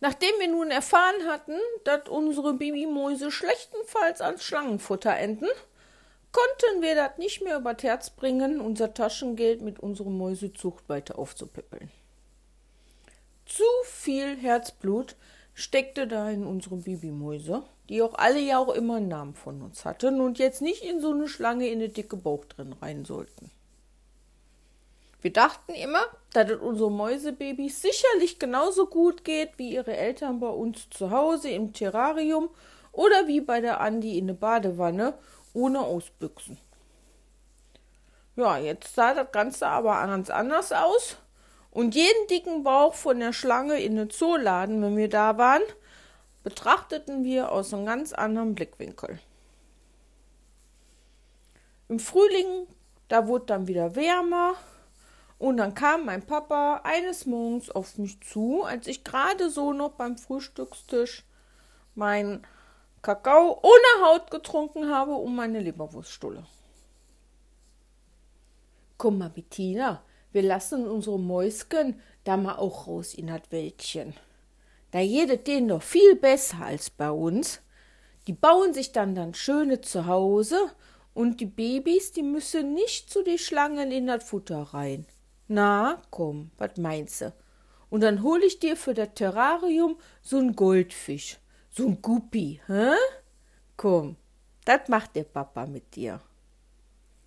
Nachdem wir nun erfahren hatten, dass unsere Babymäuse schlechtenfalls ans Schlangenfutter enden, konnten wir das nicht mehr über Herz bringen, unser Taschengeld mit unserer Mäusezucht weiter aufzupäppeln. Zu viel Herzblut steckte da in unsere Babymäuse, die auch alle ja auch immer einen Namen von uns hatten und jetzt nicht in so eine Schlange in eine dicke Bauch drin rein sollten. Wir dachten immer, dass es unsere Mäusebabys sicherlich genauso gut geht wie ihre Eltern bei uns zu Hause im Terrarium oder wie bei der Andi in der Badewanne ohne Ausbüchsen. Ja, jetzt sah das Ganze aber ganz anders aus. Und jeden dicken Bauch von der Schlange in den Zooladen, wenn wir da waren, betrachteten wir aus einem ganz anderen Blickwinkel. Im Frühling, da wurde dann wieder wärmer und dann kam mein Papa eines Morgens auf mich zu, als ich gerade so noch beim Frühstückstisch mein Kakao ohne Haut getrunken habe um meine Leberwurststulle. Komm mal, Bettina, wir lassen unsere Mäusken da mal auch raus in das Wäldchen. Da jedet denen doch viel besser als bei uns. Die bauen sich dann dann schöne zu Hause und die Babys, die müssen nicht zu die Schlangen in das Futter rein. Na, komm, was meinst du? Und dann hol ich dir für das Terrarium so n Goldfisch, so n Guppi, hä? Komm, das macht der Papa mit dir.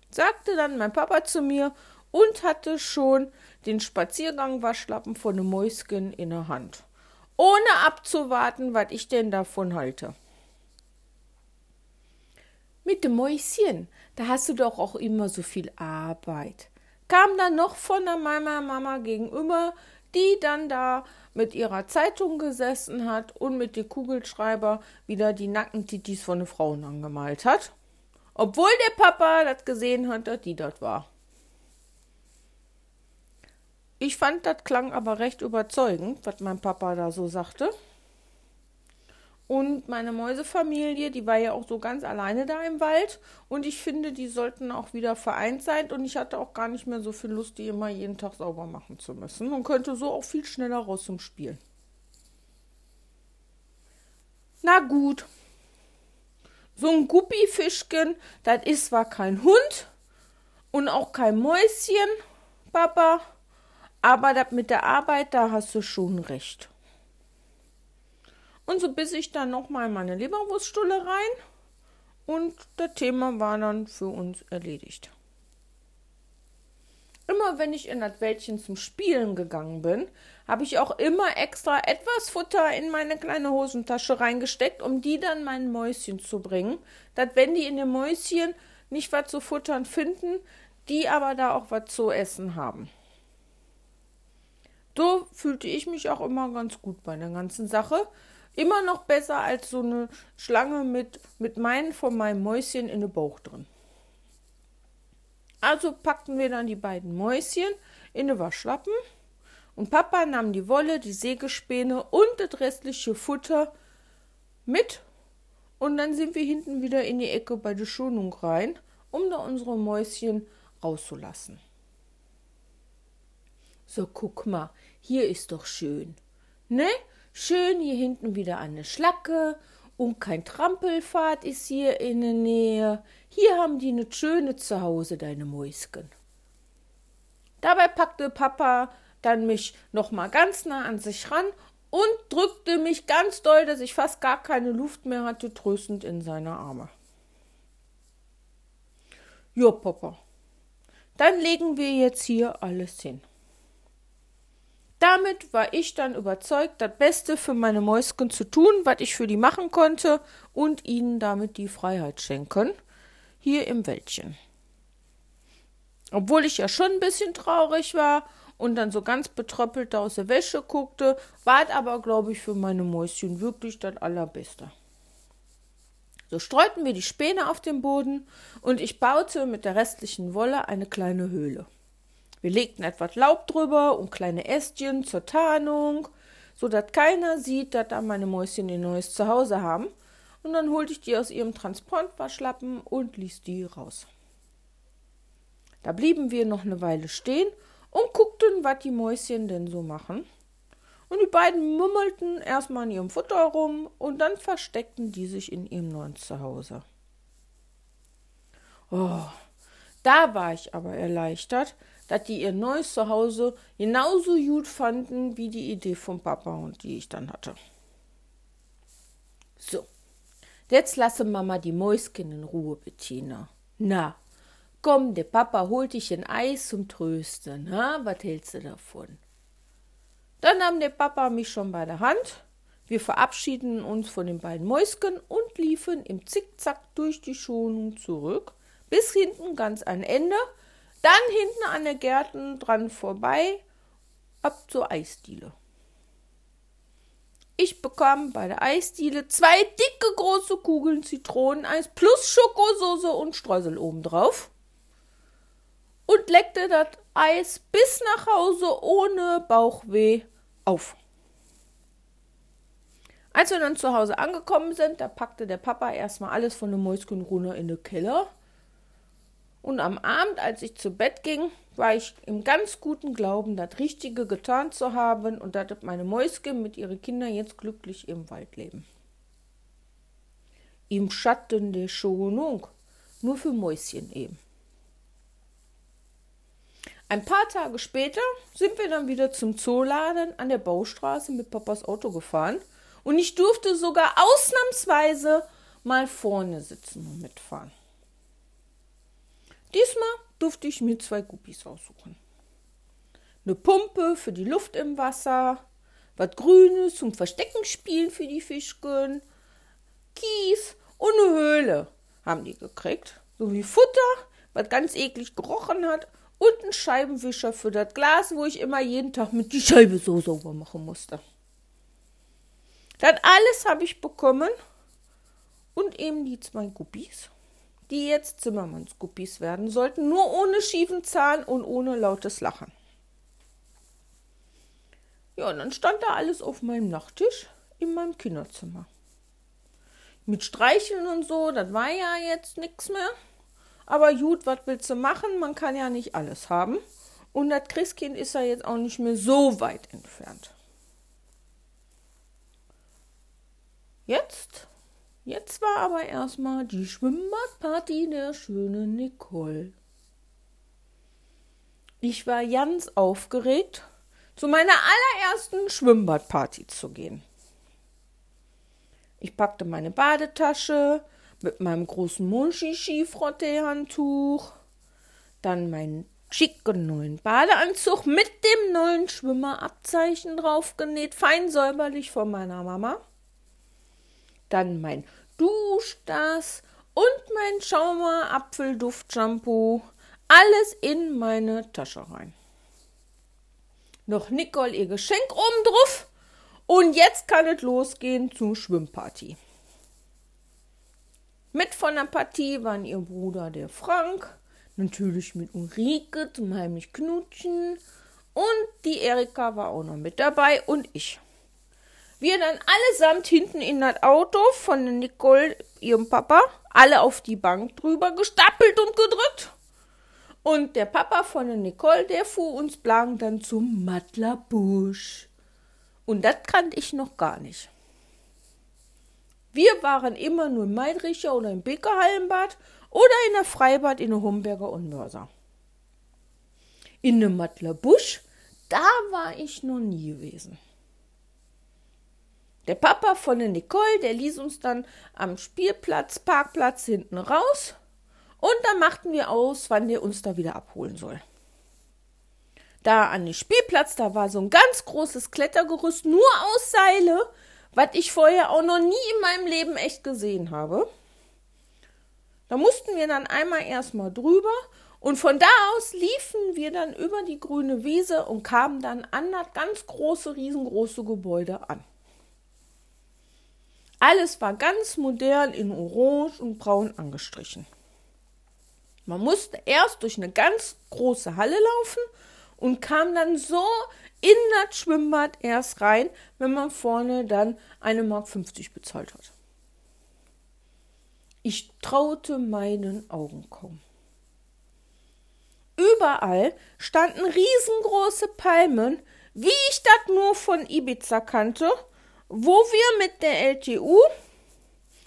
Sagte dann mein Papa zu mir und hatte schon den Spaziergang-Waschlappen von dem Mäusken in der Hand, ohne abzuwarten, was ich denn davon halte. Mit dem Mäuschen, da hast du doch auch immer so viel Arbeit kam dann noch von der meiner Mama gegenüber, die dann da mit ihrer Zeitung gesessen hat und mit dem Kugelschreiber wieder die Nackentitis von den Frauen angemalt hat. Obwohl der Papa das gesehen hat, dass die dort war. Ich fand, das klang aber recht überzeugend, was mein Papa da so sagte. Und meine Mäusefamilie, die war ja auch so ganz alleine da im Wald. Und ich finde, die sollten auch wieder vereint sein. Und ich hatte auch gar nicht mehr so viel Lust, die immer jeden Tag sauber machen zu müssen. Und könnte so auch viel schneller raus zum Spielen. Na gut. So ein Guppifischchen, das ist zwar kein Hund und auch kein Mäuschen, Papa. Aber das mit der Arbeit, da hast du schon recht. Und so biss ich dann nochmal meine Leberwurststulle rein und das Thema war dann für uns erledigt. Immer wenn ich in das Wäldchen zum Spielen gegangen bin, habe ich auch immer extra etwas Futter in meine kleine Hosentasche reingesteckt, um die dann meinen Mäuschen zu bringen, dass wenn die in den Mäuschen nicht was zu futtern finden, die aber da auch was zu essen haben. So fühlte ich mich auch immer ganz gut bei der ganzen Sache, Immer noch besser als so eine Schlange mit, mit meinen von meinem Mäuschen in den Bauch drin. Also packten wir dann die beiden Mäuschen in den Waschlappen und Papa nahm die Wolle, die Sägespäne und das restliche Futter mit und dann sind wir hinten wieder in die Ecke bei der Schonung rein, um da unsere Mäuschen rauszulassen. So, guck mal, hier ist doch schön. Ne? Schön hier hinten wieder eine Schlacke und kein Trampelpfad ist hier in der Nähe. Hier haben die ne schöne Zuhause, deine Mäusken. Dabei packte Papa dann mich noch mal ganz nah an sich ran und drückte mich ganz doll, dass ich fast gar keine Luft mehr hatte, tröstend in seine Arme. Ja, Papa, dann legen wir jetzt hier alles hin. Damit war ich dann überzeugt, das Beste für meine Mäuschen zu tun, was ich für die machen konnte und ihnen damit die Freiheit schenken, hier im Wäldchen. Obwohl ich ja schon ein bisschen traurig war und dann so ganz betröppelt aus der Wäsche guckte, war es aber, glaube ich, für meine Mäuschen wirklich das Allerbeste. So streuten wir die Späne auf den Boden und ich baute mit der restlichen Wolle eine kleine Höhle. Wir legten etwas Laub drüber und kleine Ästchen zur Tarnung, so dass keiner sieht, dass da meine Mäuschen ihr neues Zuhause haben. Und dann holte ich die aus ihrem Transportwaschlappen und ließ die raus. Da blieben wir noch eine Weile stehen und guckten, was die Mäuschen denn so machen. Und die beiden mummelten erstmal in ihrem Futter rum und dann versteckten die sich in ihrem neuen Zuhause. Oh, da war ich aber erleichtert, dass die ihr neues Zuhause genauso gut fanden wie die Idee vom Papa und die ich dann hatte. So, jetzt lasse Mama die Mäuschen in Ruhe, Bettina. Na, komm, der Papa holt dich ein Eis zum Trösten. Ha, was hältst du davon? Dann nahm der Papa mich schon bei der Hand. Wir verabschiedeten uns von den beiden Mäuschen und liefen im Zickzack durch die Schonung zurück, bis hinten ganz ein Ende, dann hinten an der Gärten dran vorbei, ab zur Eisdiele. Ich bekam bei der Eisdiele zwei dicke große Kugeln Zitroneneis plus Schokosoße und Streusel obendrauf und leckte das Eis bis nach Hause ohne Bauchweh auf. Als wir dann zu Hause angekommen sind, da packte der Papa erstmal alles von der Mäuskenrune in den Keller und am Abend, als ich zu Bett ging, war ich im ganz guten Glauben, das Richtige getan zu haben und dass meine Mäuske mit ihren Kindern jetzt glücklich im Wald leben. Im Schatten der Schonung, nur für Mäuschen eben. Ein paar Tage später sind wir dann wieder zum Zooladen an der Baustraße mit Papas Auto gefahren und ich durfte sogar ausnahmsweise mal vorne sitzen und mitfahren. Diesmal durfte ich mir zwei Guppies aussuchen. Eine Pumpe für die Luft im Wasser, was Grünes zum Verstecken spielen für die Fischchen, Kies und eine Höhle haben die gekriegt, sowie Futter, was ganz eklig gerochen hat und einen Scheibenwischer für das Glas, wo ich immer jeden Tag mit die Scheibe so sauber machen musste. Das alles habe ich bekommen und eben die zwei Guppies die jetzt Zimmermannsguppies werden sollten, nur ohne schiefen Zahn und ohne lautes Lachen. Ja, und dann stand da alles auf meinem Nachttisch in meinem Kinderzimmer. Mit Streicheln und so, das war ja jetzt nichts mehr. Aber gut, was willst du machen? Man kann ja nicht alles haben. Und das Christkind ist ja jetzt auch nicht mehr so weit entfernt. Jetzt Jetzt war aber erstmal die Schwimmbadparty der schönen Nicole. Ich war ganz aufgeregt, zu meiner allerersten Schwimmbadparty zu gehen. Ich packte meine Badetasche mit meinem großen Muschi-Ski-Frottee-Handtuch, dann meinen schicken neuen Badeanzug mit dem neuen Schwimmerabzeichen draufgenäht, fein säuberlich von meiner Mama dann mein Duschdas und mein Schaumer Apfelduft-Shampoo. Alles in meine Tasche rein. Noch Nicole ihr Geschenk oben drauf. Und jetzt kann es losgehen zur Schwimmparty. Mit von der Partie waren ihr Bruder der Frank, natürlich mit Ulrike zum heimlich Knutschen und die Erika war auch noch mit dabei und ich. Wir dann allesamt hinten in das Auto von Nicole, ihrem Papa, alle auf die Bank drüber gestapelt und gedrückt. Und der Papa von Nicole, der fuhr uns blank dann zum Matlerbusch. Und das kannte ich noch gar nicht. Wir waren immer nur im Meidricher oder im Bekerhallenbad oder in der Freibad in der Homberger und Mörser. In dem Matlerbusch, da war ich noch nie gewesen. Der Papa von der Nicole, der ließ uns dann am Spielplatz, Parkplatz hinten raus und dann machten wir aus, wann der uns da wieder abholen soll. Da an dem Spielplatz, da war so ein ganz großes Klettergerüst, nur aus Seile, was ich vorher auch noch nie in meinem Leben echt gesehen habe. Da mussten wir dann einmal erstmal drüber und von da aus liefen wir dann über die grüne Wiese und kamen dann an das ganz große, riesengroße Gebäude an. Alles war ganz modern in Orange und Braun angestrichen. Man musste erst durch eine ganz große Halle laufen und kam dann so in das Schwimmbad erst rein, wenn man vorne dann eine Mark 50 bezahlt hat. Ich traute meinen Augen kaum. Überall standen riesengroße Palmen wie ich das nur von Ibiza kannte, wo wir mit der LTU,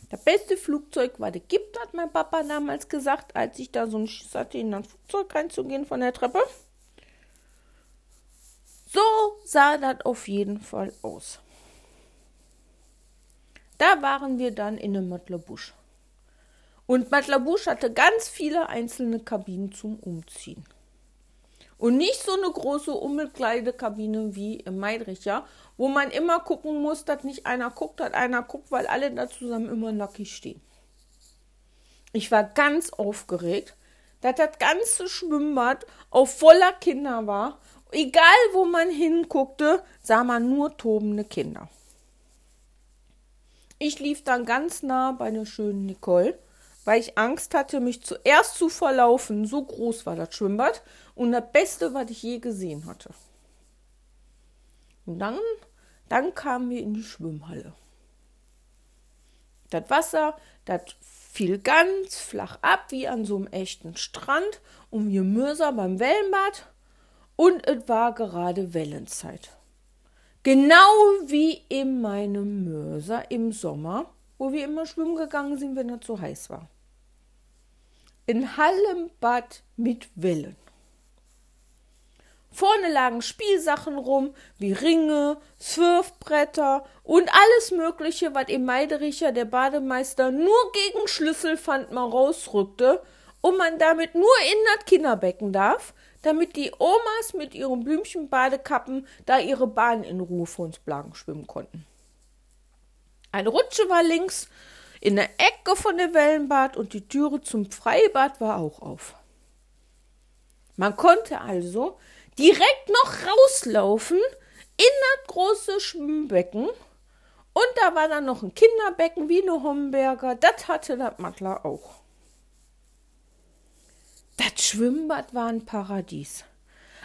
das beste Flugzeug, was es gibt, hat mein Papa damals gesagt, als ich da so ein Schiss hatte, in ein Flugzeug reinzugehen von der Treppe. So sah das auf jeden Fall aus. Da waren wir dann in einem Matlabusch. Und Matlabusch hatte ganz viele einzelne Kabinen zum Umziehen. Und nicht so eine große Umkleidekabine wie im Meidricher, wo man immer gucken muss, dass nicht einer guckt, dass einer guckt, weil alle da zusammen immer nackig stehen. Ich war ganz aufgeregt, dass das ganze Schwimmbad auf voller Kinder war. Egal wo man hinguckte, sah man nur tobende Kinder. Ich lief dann ganz nah bei der schönen Nicole, weil ich Angst hatte, mich zuerst zu verlaufen. So groß war das Schwimmbad und das Beste, was ich je gesehen hatte. Und dann, dann kamen wir in die Schwimmhalle. Das Wasser, das fiel ganz flach ab, wie an so einem echten Strand und wir Mörser beim Wellenbad. Und es war gerade Wellenzeit. Genau wie in meinem Mörser im Sommer, wo wir immer schwimmen gegangen sind, wenn es so heiß war. Ein Hallenbad mit Wellen. Vorne lagen Spielsachen rum, wie Ringe, Surfbretter und alles Mögliche, was im Meidericher der Bademeister nur gegen Schlüsselpfand mal rausrückte und man damit nur in das Kinderbecken darf, damit die Omas mit ihren Blümchenbadekappen da ihre Bahn in Ruhe vor uns Blagen schwimmen konnten. Eine Rutsche war links in der Ecke von dem Wellenbad und die Türe zum Freibad war auch auf. Man konnte also direkt noch rauslaufen in das große Schwimmbecken und da war dann noch ein Kinderbecken wie eine Homberger, das hatte das Matler auch. Das Schwimmbad war ein Paradies.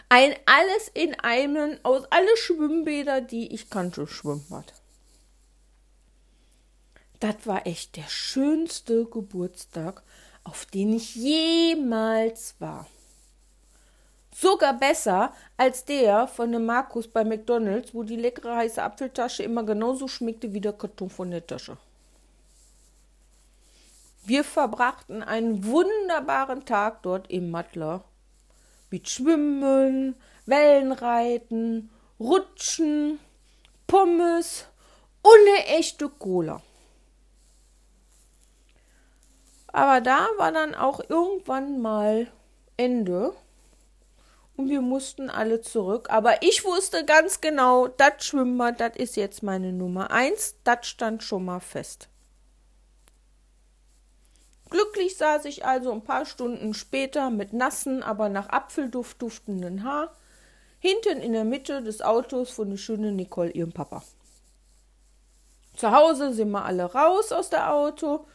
Ein alles in einem aus alle Schwimmbäder, die ich kannte, Schwimmbad. Das war echt der schönste Geburtstag, auf den ich jemals war. Sogar besser als der von dem Markus bei McDonalds, wo die leckere heiße Apfeltasche immer genauso schmeckte wie der Karton von der Tasche. Wir verbrachten einen wunderbaren Tag dort im Mattler. Mit Schwimmen, Wellenreiten, Rutschen, Pommes und eine echte Cola. Aber da war dann auch irgendwann mal Ende und wir mussten alle zurück. Aber ich wusste ganz genau, das Schwimmbad, das ist jetzt meine Nummer eins. Das stand schon mal fest. Glücklich saß ich also ein paar Stunden später mit nassen, aber nach Apfelduft duftenden Haar hinten in der Mitte des Autos von der schönen Nicole, ihrem Papa. Zu Hause sind wir alle raus aus der Auto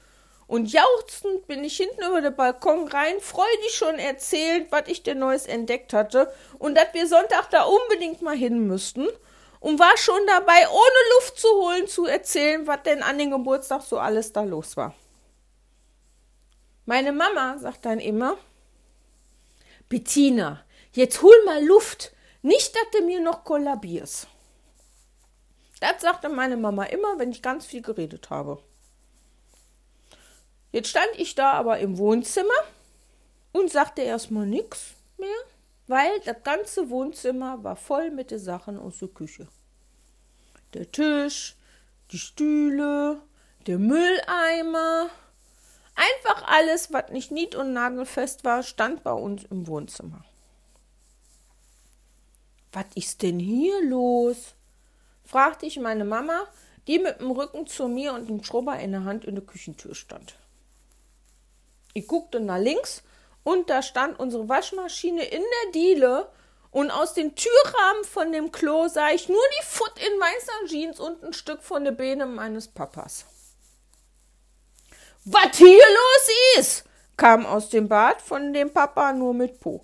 und jauchzend bin ich hinten über den Balkon rein, freudig schon erzählt, was ich denn Neues entdeckt hatte und dass wir Sonntag da unbedingt mal hin müssten und war schon dabei, ohne Luft zu holen, zu erzählen, was denn an dem Geburtstag so alles da los war. Meine Mama sagt dann immer, Bettina, jetzt hol mal Luft, nicht, dass du mir noch kollabierst. Das sagte meine Mama immer, wenn ich ganz viel geredet habe. Jetzt stand ich da aber im Wohnzimmer und sagte erstmal nichts mehr, weil das ganze Wohnzimmer war voll mit den Sachen aus der Küche. Der Tisch, die Stühle, der Mülleimer, Einfach alles, was nicht nied- und nagelfest war, stand bei uns im Wohnzimmer. Was ist denn hier los? fragte ich meine Mama, die mit dem Rücken zu mir und dem Schrubber in der Hand in der Küchentür stand. Ich guckte nach links und da stand unsere Waschmaschine in der Diele und aus dem Türrahmen von dem Klo sah ich nur die Foot in weißer Jeans und ein Stück von der Beine meines Papas. Was hier los ist, kam aus dem Bad von dem Papa nur mit Po.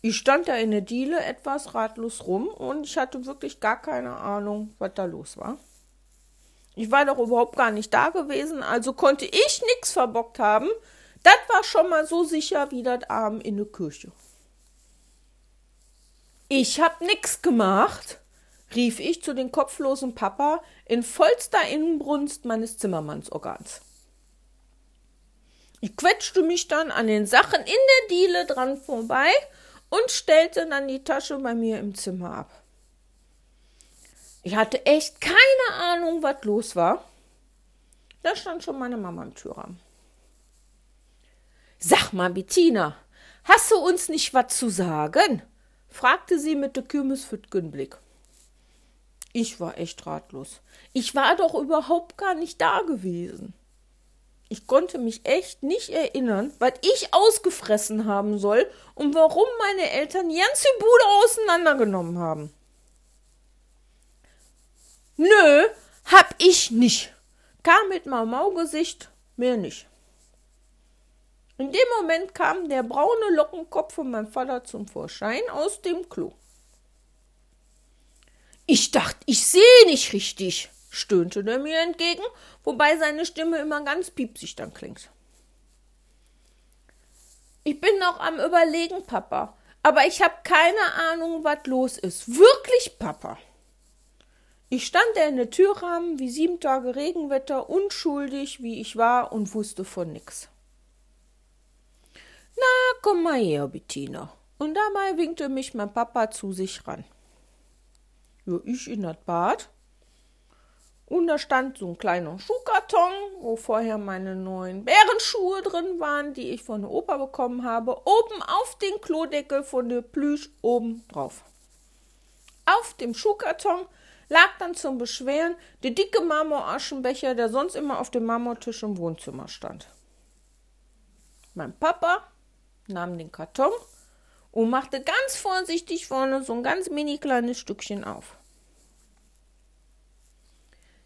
Ich stand da in der Diele etwas ratlos rum und ich hatte wirklich gar keine Ahnung, was da los war. Ich war doch überhaupt gar nicht da gewesen, also konnte ich nichts verbockt haben. Das war schon mal so sicher wie das Arm in der Kirche. Ich hab nix gemacht, rief ich zu dem kopflosen Papa in vollster Inbrunst meines Zimmermannsorgans. Ich quetschte mich dann an den Sachen in der Diele dran vorbei und stellte dann die Tasche bei mir im Zimmer ab. Ich hatte echt keine Ahnung, was los war. Da stand schon meine Mama am Türrahmen. Sag mal, Bettina, hast du uns nicht was zu sagen? fragte sie mit de Kürmesfüttgen Blick. Ich war echt ratlos. Ich war doch überhaupt gar nicht da gewesen. Ich konnte mich echt nicht erinnern, was ich ausgefressen haben soll und warum meine Eltern ganze Bude auseinandergenommen haben. Nö, hab ich nicht, kam mit Mau-Mau-Gesicht, mehr nicht. In dem Moment kam der braune Lockenkopf von meinem Vater zum Vorschein aus dem Klo. Ich dachte, ich sehe nicht richtig, stöhnte er mir entgegen, wobei seine Stimme immer ganz piepsig dann klingt. Ich bin noch am Überlegen, Papa, aber ich habe keine Ahnung, was los ist. Wirklich, Papa. Ich stand in der Türrahmen wie sieben Tage Regenwetter, unschuldig wie ich war und wusste von nix. Na, komm mal her, Bettina. Und dabei winkte mich mein Papa zu sich ran ja, ich in das Bad. Und da stand so ein kleiner Schuhkarton, wo vorher meine neuen Bärenschuhe drin waren, die ich von der Opa bekommen habe, oben auf den Klodeckel von der Plüsch oben drauf. Auf dem Schuhkarton lag dann zum Beschweren der dicke Marmoraschenbecher, der sonst immer auf dem Marmortisch im Wohnzimmer stand. Mein Papa nahm den Karton und machte ganz vorsichtig vorne so ein ganz mini kleines Stückchen auf.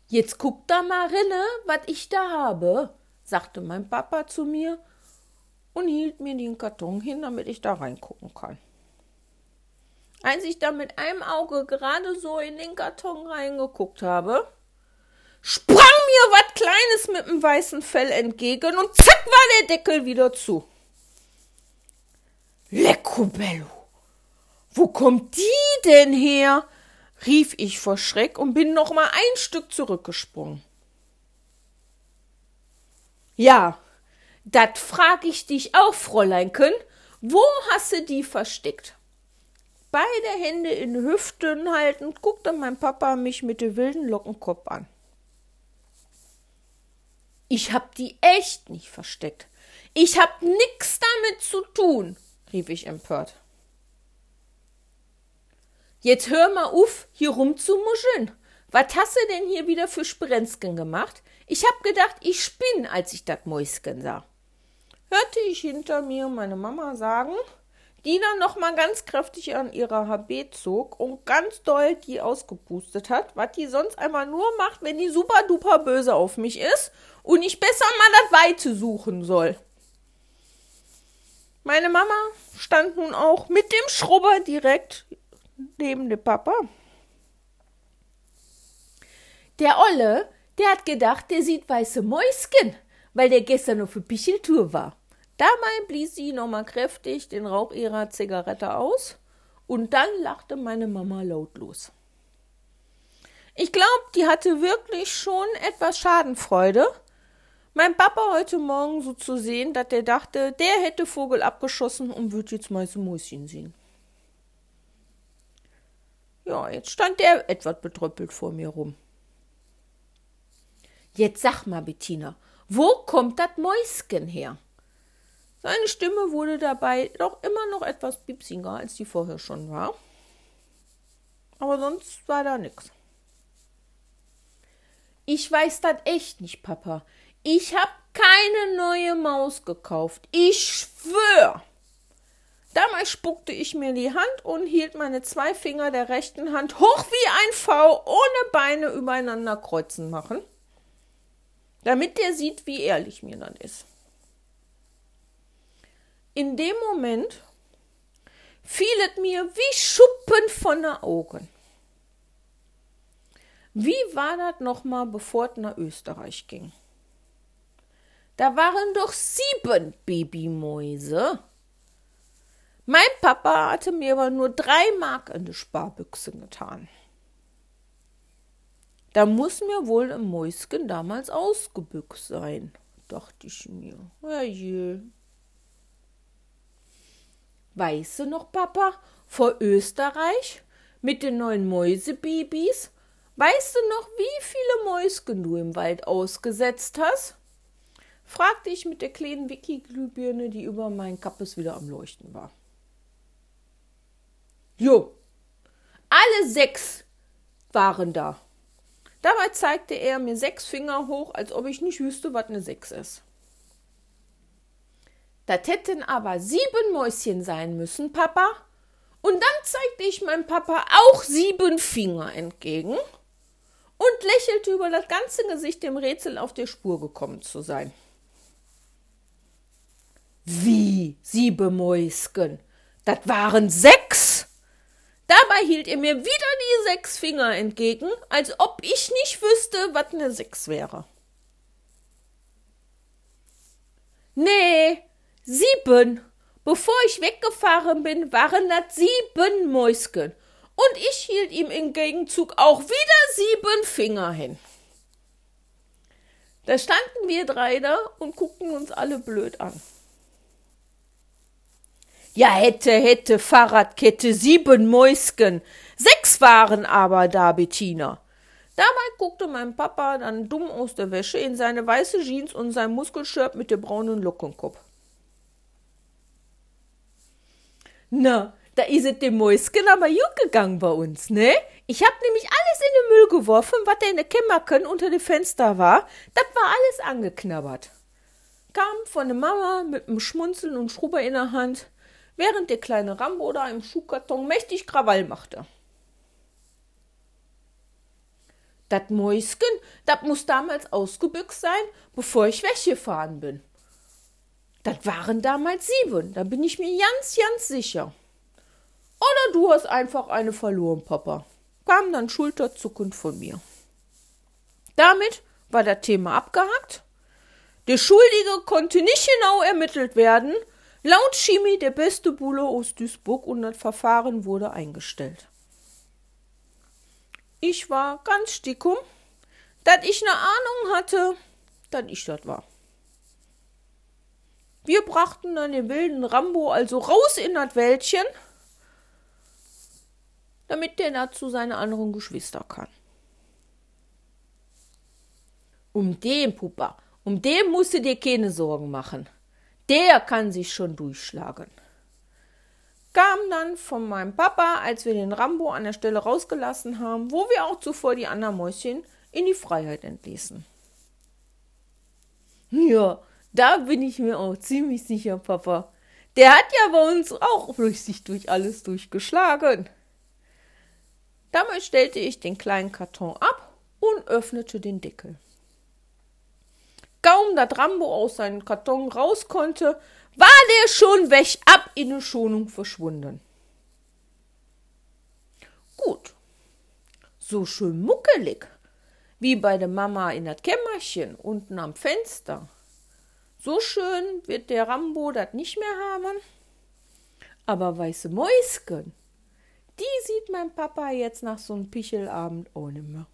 Jetzt guck da mal rinne, was ich da habe, sagte mein Papa zu mir und hielt mir den Karton hin, damit ich da reingucken kann. Als ich da mit einem Auge gerade so in den Karton reingeguckt habe, sprang mir was Kleines mit dem weißen Fell entgegen und zack war der Deckel wieder zu. Lecco bello, wo kommt die denn her? rief ich vor Schreck und bin noch mal ein Stück zurückgesprungen. Ja, dat frag ich dich auch, Fräuleinchen. Wo hast du die versteckt? Beide Hände in Hüften haltend guckte mein Papa mich mit dem wilden Lockenkopf an. Ich hab die echt nicht versteckt. Ich hab nix damit zu tun, rief ich empört. Jetzt hör mal auf, hier rumzumuscheln. Was hast du denn hier wieder für Sprenzken gemacht? Ich hab gedacht, ich spinn, als ich dat Mäuschen sah. Hörte ich hinter mir meine Mama sagen, die dann noch mal ganz kräftig an ihrer HB zog und ganz doll die ausgepustet hat, was die sonst einmal nur macht, wenn die super duper böse auf mich ist und ich besser mal das Weite suchen soll. Meine Mama stand nun auch mit dem Schrubber direkt neben dem Papa. Der Olle, der hat gedacht, der sieht weiße Mäuschen, weil der gestern auf Picheltour war. Dabei blies sie nochmal kräftig den Rauch ihrer Zigarette aus und dann lachte meine Mama lautlos. Ich glaube, die hatte wirklich schon etwas Schadenfreude, mein Papa heute Morgen so zu sehen, dass der dachte, der hätte Vogel abgeschossen und würde jetzt mal so Mäuschen sehen. Ja, jetzt stand der etwas betröppelt vor mir rum. Jetzt sag mal, Bettina, wo kommt das Mäuschen her? Seine Stimme wurde dabei doch immer noch etwas piepsiger, als die vorher schon war. Aber sonst war da nichts. Ich weiß das echt nicht, Papa. Ich hab keine neue Maus gekauft. Ich schwör. Damals spuckte ich mir die Hand und hielt meine zwei Finger der rechten Hand hoch wie ein V ohne Beine übereinander kreuzen machen, damit der sieht, wie ehrlich mir dann ist. In dem Moment fiel es mir wie Schuppen von den Augen. Wie war das nochmal, bevor es nach Österreich ging? Da waren doch sieben Babymäuse. Mein Papa hatte mir aber nur drei Mark in die Sparbüchse getan. Da muss mir wohl ein Mäuschen damals ausgebüxt sein, dachte ich mir. Herrje. Weißt du noch, Papa, vor Österreich mit den neuen Mäusebabys? Weißt du noch, wie viele Mäuschen du im Wald ausgesetzt hast? fragte ich mit der kleinen Wiki-Glühbirne, die über mein Kappes wieder am Leuchten war. Jo, alle sechs waren da. Dabei zeigte er mir sechs Finger hoch, als ob ich nicht wüsste, was eine Sechs ist. Das hätten aber sieben Mäuschen sein müssen, Papa. Und dann zeigte ich meinem Papa auch sieben Finger entgegen und lächelte über das ganze Gesicht dem Rätsel auf der Spur gekommen zu sein. Wie sieben Mäusken? Das waren sechs! Dabei hielt er mir wieder die sechs Finger entgegen, als ob ich nicht wüsste, was eine Sechs wäre. Nee, sieben. Bevor ich weggefahren bin, waren das sieben Mäusken. Und ich hielt ihm im Gegenzug auch wieder sieben Finger hin. Da standen wir drei da und guckten uns alle blöd an. Ja, hätte, hätte, Fahrradkette, sieben Mäusken. Sechs waren aber da, Bettina. Dabei guckte mein Papa dann dumm aus der Wäsche in seine weiße Jeans und sein Muskelshirt mit dem braunen Lockenkopf. Na, da is es dem Mäusken aber gut gegangen bei uns, ne? Ich hab nämlich alles in den Müll geworfen, was da in der Kämmerken unter dem Fenster war. Das war alles angeknabbert. Kam von der Mama mit dem Schmunzeln und Schruber in der Hand während der kleine Rambo da im Schuhkarton mächtig Krawall machte. Dat Mäusken, dat muss damals ausgebüxt sein, bevor ich weggefahren bin. Dat waren damals sieben, da bin ich mir ganz, ganz sicher. Oder du hast einfach eine verloren, Papa, kam dann schulterzuckend von mir. Damit war das Thema abgehakt. Der Schuldige konnte nicht genau ermittelt werden, Laut Chemie der beste Bulle aus Duisburg und das Verfahren wurde eingestellt. Ich war ganz stickum, dass ich ne Ahnung hatte, dass ich das war. Wir brachten dann den wilden Rambo also raus in das Wäldchen, damit der dazu seine anderen Geschwister kann. Um den, Puppa, um den musst du dir keine Sorgen machen der kann sich schon durchschlagen. Kam dann von meinem Papa, als wir den Rambo an der Stelle rausgelassen haben, wo wir auch zuvor die anderen Mäuschen in die Freiheit entließen. Ja, da bin ich mir auch ziemlich sicher, Papa. Der hat ja bei uns auch sich durch alles durchgeschlagen. Damit stellte ich den kleinen Karton ab und öffnete den Deckel. Kaum dat Rambo aus seinem Karton raus konnte, war der schon weg, ab in die Schonung verschwunden. Gut, so schön muckelig, wie bei der Mama in das Kämmerchen unten am Fenster. So schön wird der Rambo das nicht mehr haben. Aber weiße Mäusken, die sieht mein Papa jetzt nach so einem Pichelabend nicht mehr.